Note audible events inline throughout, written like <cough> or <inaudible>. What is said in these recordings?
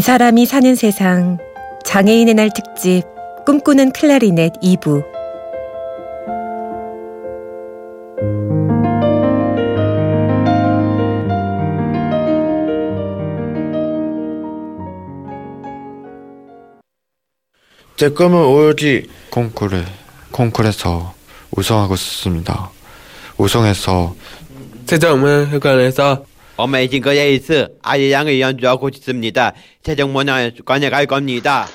이 사람이 사는 세상 장애인의 날 특집 꿈꾸는 클라리넷 2부 제 꿈은 오로지 콩쿠르, 콩쿠르에서 우승하고 싶습니다. 우승해서 세종문화회관에서 엄마 이진거 에이스 아예 양을 연주하고 싶습니다. 세종문화관에 갈 겁니다.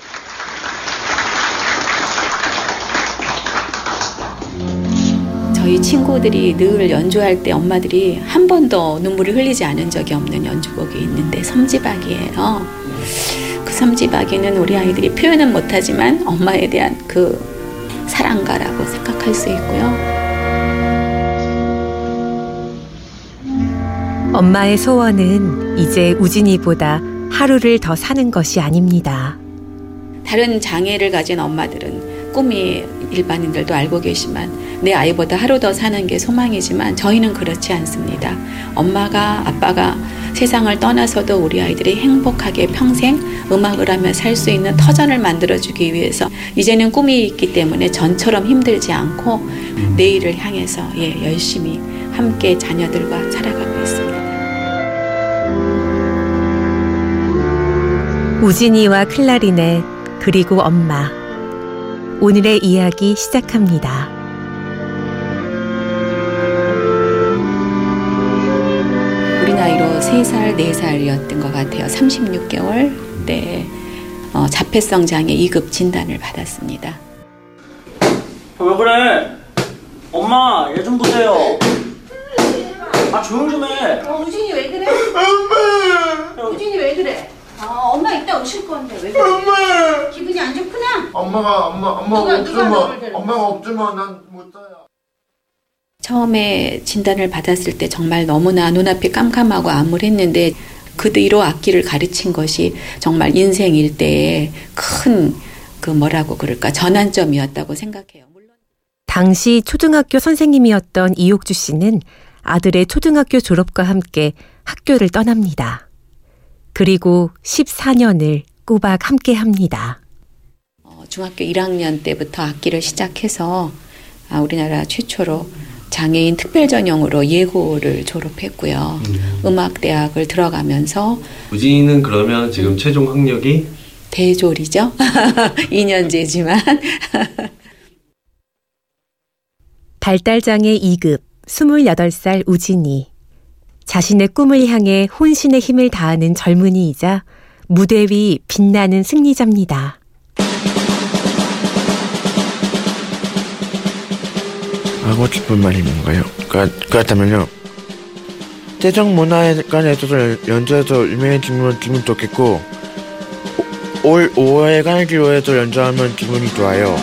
저희 친구들이 늘 연주할 때 엄마들이 한 번도 눈물을 흘리지 않은 적이 없는 연주곡이 있는데 섬지박이에요. 그 섬지박이는 우리 아이들이 표현은 못하지만 엄마에 대한 그 사랑가라고 생각할 수 있고요. 엄마의 소원은 이제 우진이보다 하루를 더 사는 것이 아닙니다. 다른 장애를 가진 엄마들은 꿈이 일반인들도 알고 계시만 내 아이보다 하루 더 사는 게 소망이지만 저희는 그렇지 않습니다. 엄마가 아빠가 세상을 떠나서도 우리 아이들이 행복하게 평생 음악을 하며 살 수 있는 터전을 만들어주기 위해서 이제는 꿈이 있기 때문에 전처럼 힘들지 않고 내일을 향해서 예, 열심히 함께 자녀들과 살아가고 있습니다. 우진이와 클라리넷 그리고 엄마 오늘의 이야기 시작합니다. 우리 나이로 3살, 4살이었던 것 같아요. 36개월 때 어, 자폐성 장애 2급 진단을 받았습니다. 왜 그래? 엄마, 얘 좀 보세요. 아, 조용 좀 해. 어, 우진이 왜 그래? 엄마! 우진이 왜 그래? 어, 엄마 이따 오실 건데 왜 그래? 엄마! 기분이 안 좋구나? 엄마가 엄마 엄마가 누가- 누가 너를 없으면? 엄마가 없으면 난 못 살아. 처음에 진단을 받았을 때 정말 너무나 눈앞이 깜깜하고 암울했는데 그 뒤로 악기를 가르친 것이 정말 인생 일대의 큰그 뭐라고 그럴까 전환점이었다고 생각해요. 물론 당시 초등학교 선생님이었던 이옥주 씨는 아들의 초등학교 졸업과 함께 학교를 떠납니다. 그리고 14년을 꼬박 함께 합니다. 어, 중학교 1학년 때부터 악기를 시작해서 아, 우리나라 최초로 장애인 특별 전형으로 예고를 졸업했고요. 음 악 대학을 들어가면서 우진이는 그러면 지금 최종 학력이 대졸이죠. <laughs> 2년제지만 발달장애 2급 28살 우진이. 자신의 꿈을 향해 혼신의 힘을 다하는 젊은이이자 무대 위 빛나는 승리자입니다. 하고 싶은 말이 뭔가요? 그, 그렇다면요. 세종 문화회관에서 연주해서 유명해지면 기분 좋겠고 오- 올 5월 가기로해서 연주하면 기분이 좋아요.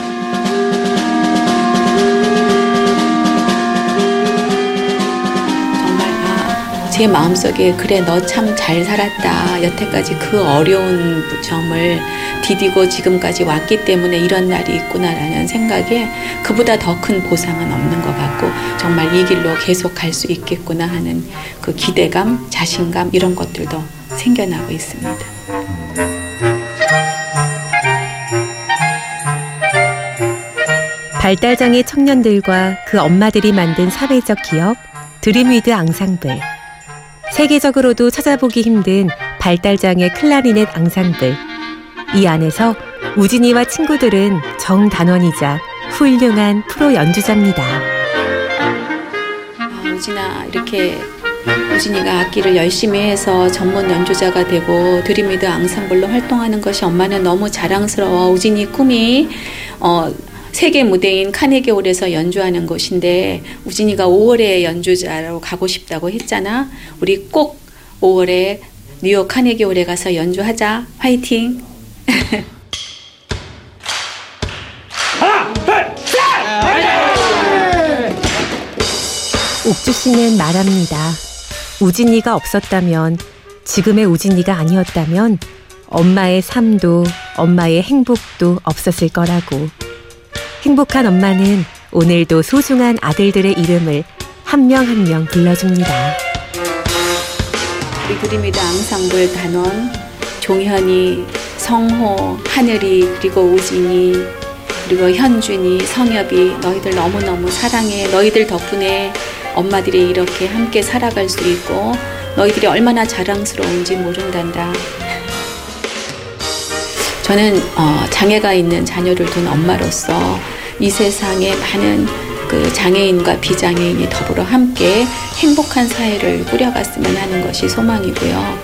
제 마음속에 그래 너 참 잘 살았다. 여태까지 그 어려운 점을 디디고 지금까지 왔기 때문에 이런 날이 있구나라는 생각에 그보다 더 큰 보상은 없는 것 같고 정말 이 길로 계속 갈 수 있겠구나 하는 그 기대감, 자신감 이런 것들도 생겨나고 있습니다. 발달장애 청년들과 그 엄마들이 만든 사회적 기업 드림위드 앙상블. 세계적으로도 찾아보기 힘든 발달장애 클라리넷 앙상블. 이 안에서 우진이와 친구들은 정단원이자 훌륭한 프로 연주자입니다. 아, 우진아 이렇게 우진이가 악기를 열심히 해서 전문 연주자가 되고 드림위드 앙상블로 활동하는 것이 엄마는 너무 자랑스러워. 우진이 꿈이 어, 세계 무대인 카네기홀에서 연주하는 것인데 우진이가 5월에 연주자로 가고 싶다고 했잖아. 우리 꼭 5월에 뉴욕 카네기홀에 가서 연주하자. 화이팅. <laughs> 옥주 씨는 말합니다. 우진이가 없었다면, 지금의 우진이가 아니었다면, 엄마의 삶도, 엄마의 행복도 없었을 거라고. 행복한 엄마는 오늘도 소중한 아들들의 이름을 한 명 한 명 불러줍니다. 우리 드림위드 앙상블 단원 종현이, 성호, 하늘이, 그리고 우진이, 그리고 현준이, 성엽이 너희들 너무너무 사랑해. 너희들 덕분에 엄마들이 이렇게 함께 살아갈 수 있고 너희들이 얼마나 자랑스러운지 모른단다. 저는 어, 장애가 있는 자녀를 둔 엄마로서 이 세상에 많은 그 장애인과 비장애인이 더불어 함께 행복한 사회를 꾸려갔으면 하는 것이 소망이고요.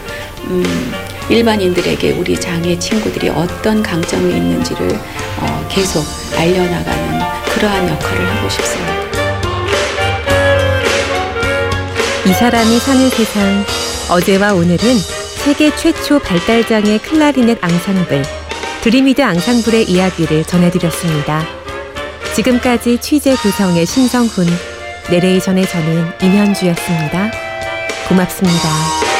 음, 일반인들에게 우리 장애 친구들이 어떤 강점이 있는지를 어, 계속 알려나가는 그러한 역할을 하고 싶습니다. 이 사람이 사는 세상 어제와 오늘은 세계 최초 발달장애 클라리넷 앙상블 드리미드 앙상블의 이야기를 전해드렸습니다. 지금까지 취재 구성의 신성훈, 내레이션의 저는 임현주였습니다. 고맙습니다.